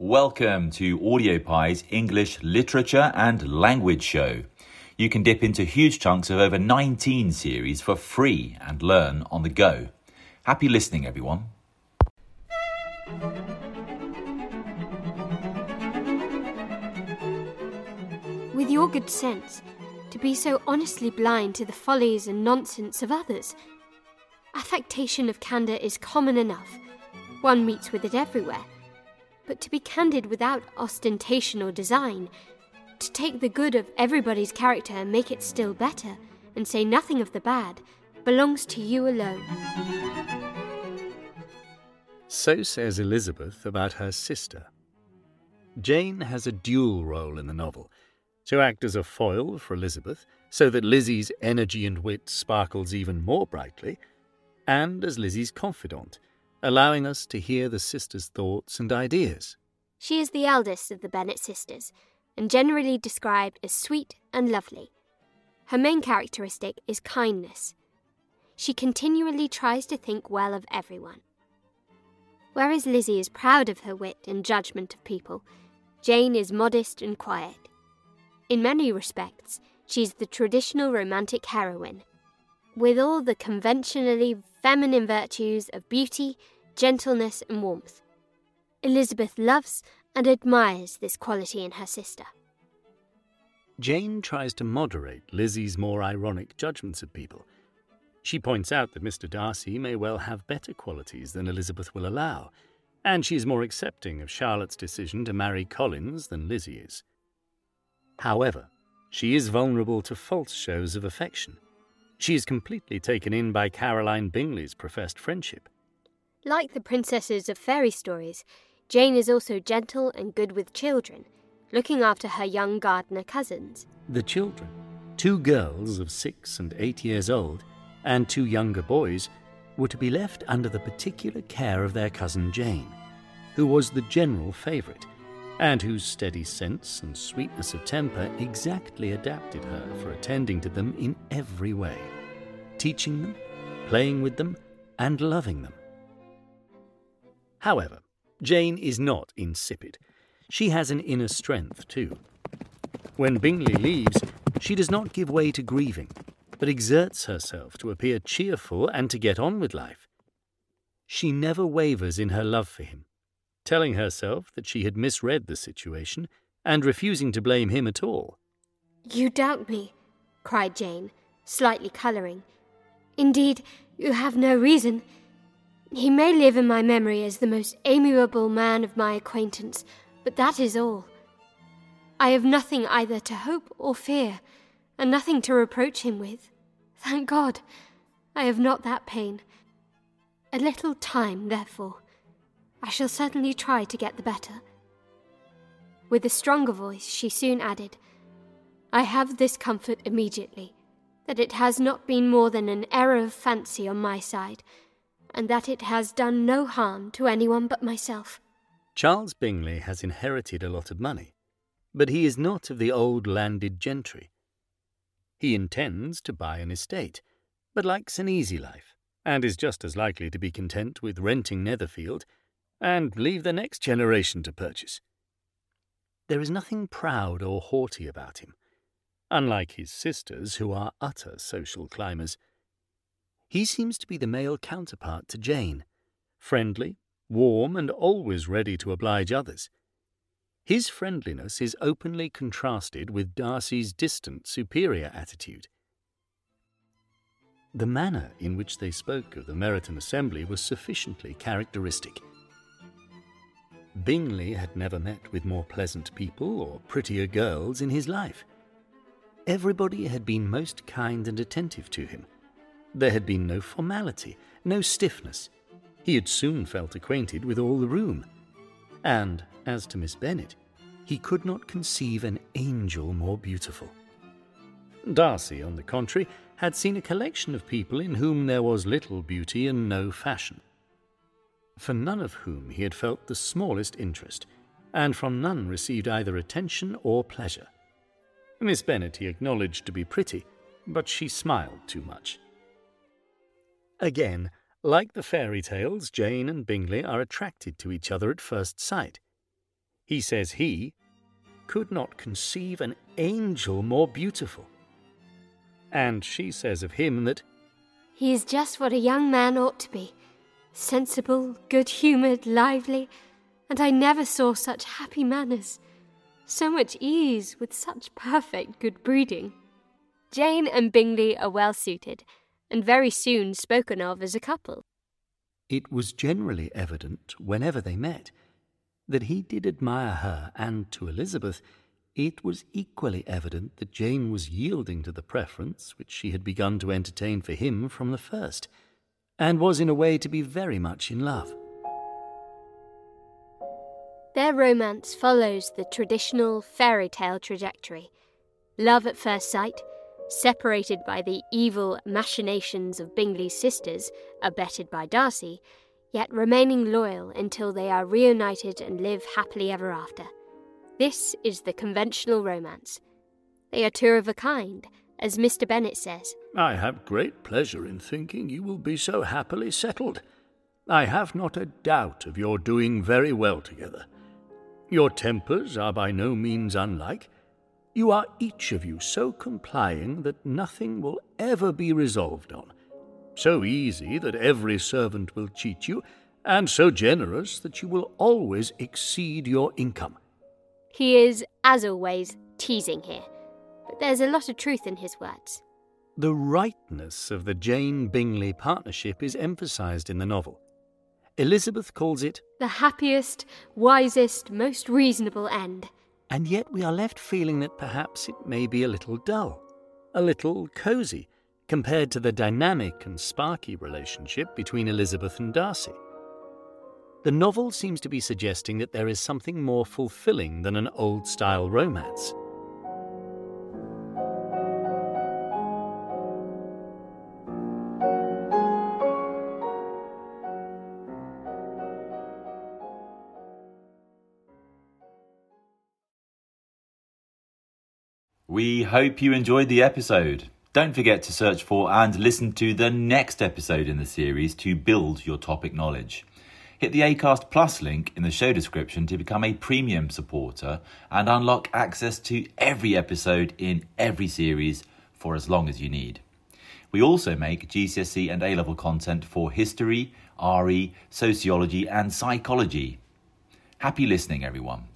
Welcome to Audiopi's English Literature and Language Show. You can dip into huge chunks of over 19 series for free and learn on the go. Happy listening, everyone. With your good sense, to be so honestly blind to the follies and nonsense of others. Affectation of candour is common enough. One meets with it everywhere. But to be candid without ostentation or design, to take the good of everybody's character and make it still better, and say nothing of the bad, belongs to you alone. So says Elizabeth about her sister. Jane has a dual role in the novel to act as a foil for Elizabeth, so that Lizzie's energy and wit sparkles even more brightly, and as Lizzie's confidant, allowing us to hear the sisters' thoughts and ideas. She is the eldest of the Bennet sisters, and generally described as sweet and lovely. Her main characteristic is kindness. She continually tries to think well of everyone. Whereas Lizzie is proud of her wit and judgment of people, Jane is modest and quiet. In many respects, she's the traditional romantic heroine, with all the conventionally feminine virtues of beauty, gentleness, and warmth. Elizabeth loves and admires this quality in her sister. Jane tries to moderate Lizzie's more ironic judgments of people. She points out that Mr. Darcy may well have better qualities than Elizabeth will allow, and she is more accepting of Charlotte's decision to marry Collins than Lizzie is. However, she is vulnerable to false shows of affection. She is completely taken in by Caroline Bingley's professed friendship. Like the princesses of fairy stories, Jane is also gentle and good with children, looking after her young Gardiner cousins. The children, two girls of six and eight years old, and two younger boys, were to be left under the particular care of their cousin Jane, who was the general favourite and whose steady sense and sweetness of temper exactly adapted her for attending to them in every way, teaching them, playing with them, and loving them. However, Jane is not insipid. She has an inner strength, too. When Bingley leaves, she does not give way to grieving, but exerts herself to appear cheerful and to get on with life. She never wavers in her love for him, telling herself that she had misread the situation and refusing to blame him at all. You doubt me, cried Jane, slightly colouring. Indeed, you have no reason. He may live in my memory as the most amiable man of my acquaintance, but that is all. I have nothing either to hope or fear, and nothing to reproach him with. Thank God, I have not that pain. A little time, therefore, I shall certainly try to get the better. With a stronger voice, she soon added, I have this comfort immediately, that it has not been more than an error of fancy on my side, and that it has done no harm to anyone but myself. Charles Bingley has inherited a lot of money, but he is not of the old landed gentry. He intends to buy an estate, but likes an easy life, and is just as likely to be content with renting Netherfield and leave the next generation to purchase. There is nothing proud or haughty about him, unlike his sisters, who are utter social climbers. He seems to be the male counterpart to Jane, friendly, warm, and always ready to oblige others. His friendliness is openly contrasted with Darcy's distant, superior attitude. The manner in which they spoke of the Meryton Assembly was sufficiently characteristic. Bingley had never met with more pleasant people or prettier girls in his life. Everybody had been most kind and attentive to him. There had been no formality, no stiffness. He had soon felt acquainted with all the room. And as to Miss Bennet, he could not conceive an angel more beautiful. Darcy, on the contrary, had seen a collection of people in whom there was little beauty and no fashion for none of whom he had felt the smallest interest, and from none received either attention or pleasure. Miss Bennet he acknowledged to be pretty, but she smiled too much. Again, like the fairy tales, Jane and Bingley are attracted to each other at first sight. He says he could not conceive an angel more beautiful. And she says of him that he is just what a young man ought to be sensible, good humoured, lively, and I never saw such happy manners, so much ease, with such perfect good breeding. Jane and Bingley are well suited, and very soon spoken of as a couple. It was generally evident, whenever they met, that he did admire her, and to Elizabeth, it was equally evident that Jane was yielding to the preference which she had begun to entertain for him from the first, and was in a way to be very much in love. Their romance follows the traditional fairy tale trajectory love at first sight, separated by the evil machinations of Bingley's sisters, abetted by Darcy, yet remaining loyal until they are reunited and live happily ever after. This is the conventional romance. They are two of a kind, as Mr. Bennet says. I have great pleasure in thinking you will be so happily settled. I have not a doubt of your doing very well together. Your tempers are by no means unlike, you are each of you so complying that nothing will ever be resolved on, so easy that every servant will cheat you, and so generous that you will always exceed your income. He is, as always, teasing here, but there's a lot of truth in his words. The rightness of the Jane Bingley partnership is emphasized in the novel. Elizabeth calls it the happiest, wisest, most reasonable end and yet we are left feeling that perhaps it may be a little dull, a little cosy, compared to the dynamic and sparky relationship between Elizabeth and Darcy. The novel seems to be suggesting that there is something more fulfilling than an old style romance. We hope you enjoyed the episode. Don't forget to search for and listen to the next episode in the series to build your topic knowledge. Hit the ACAST Plus link in the show description to become a premium supporter and unlock access to every episode in every series for as long as you need. We also make GCSE and A level content for history, RE, sociology, and psychology. Happy listening, everyone.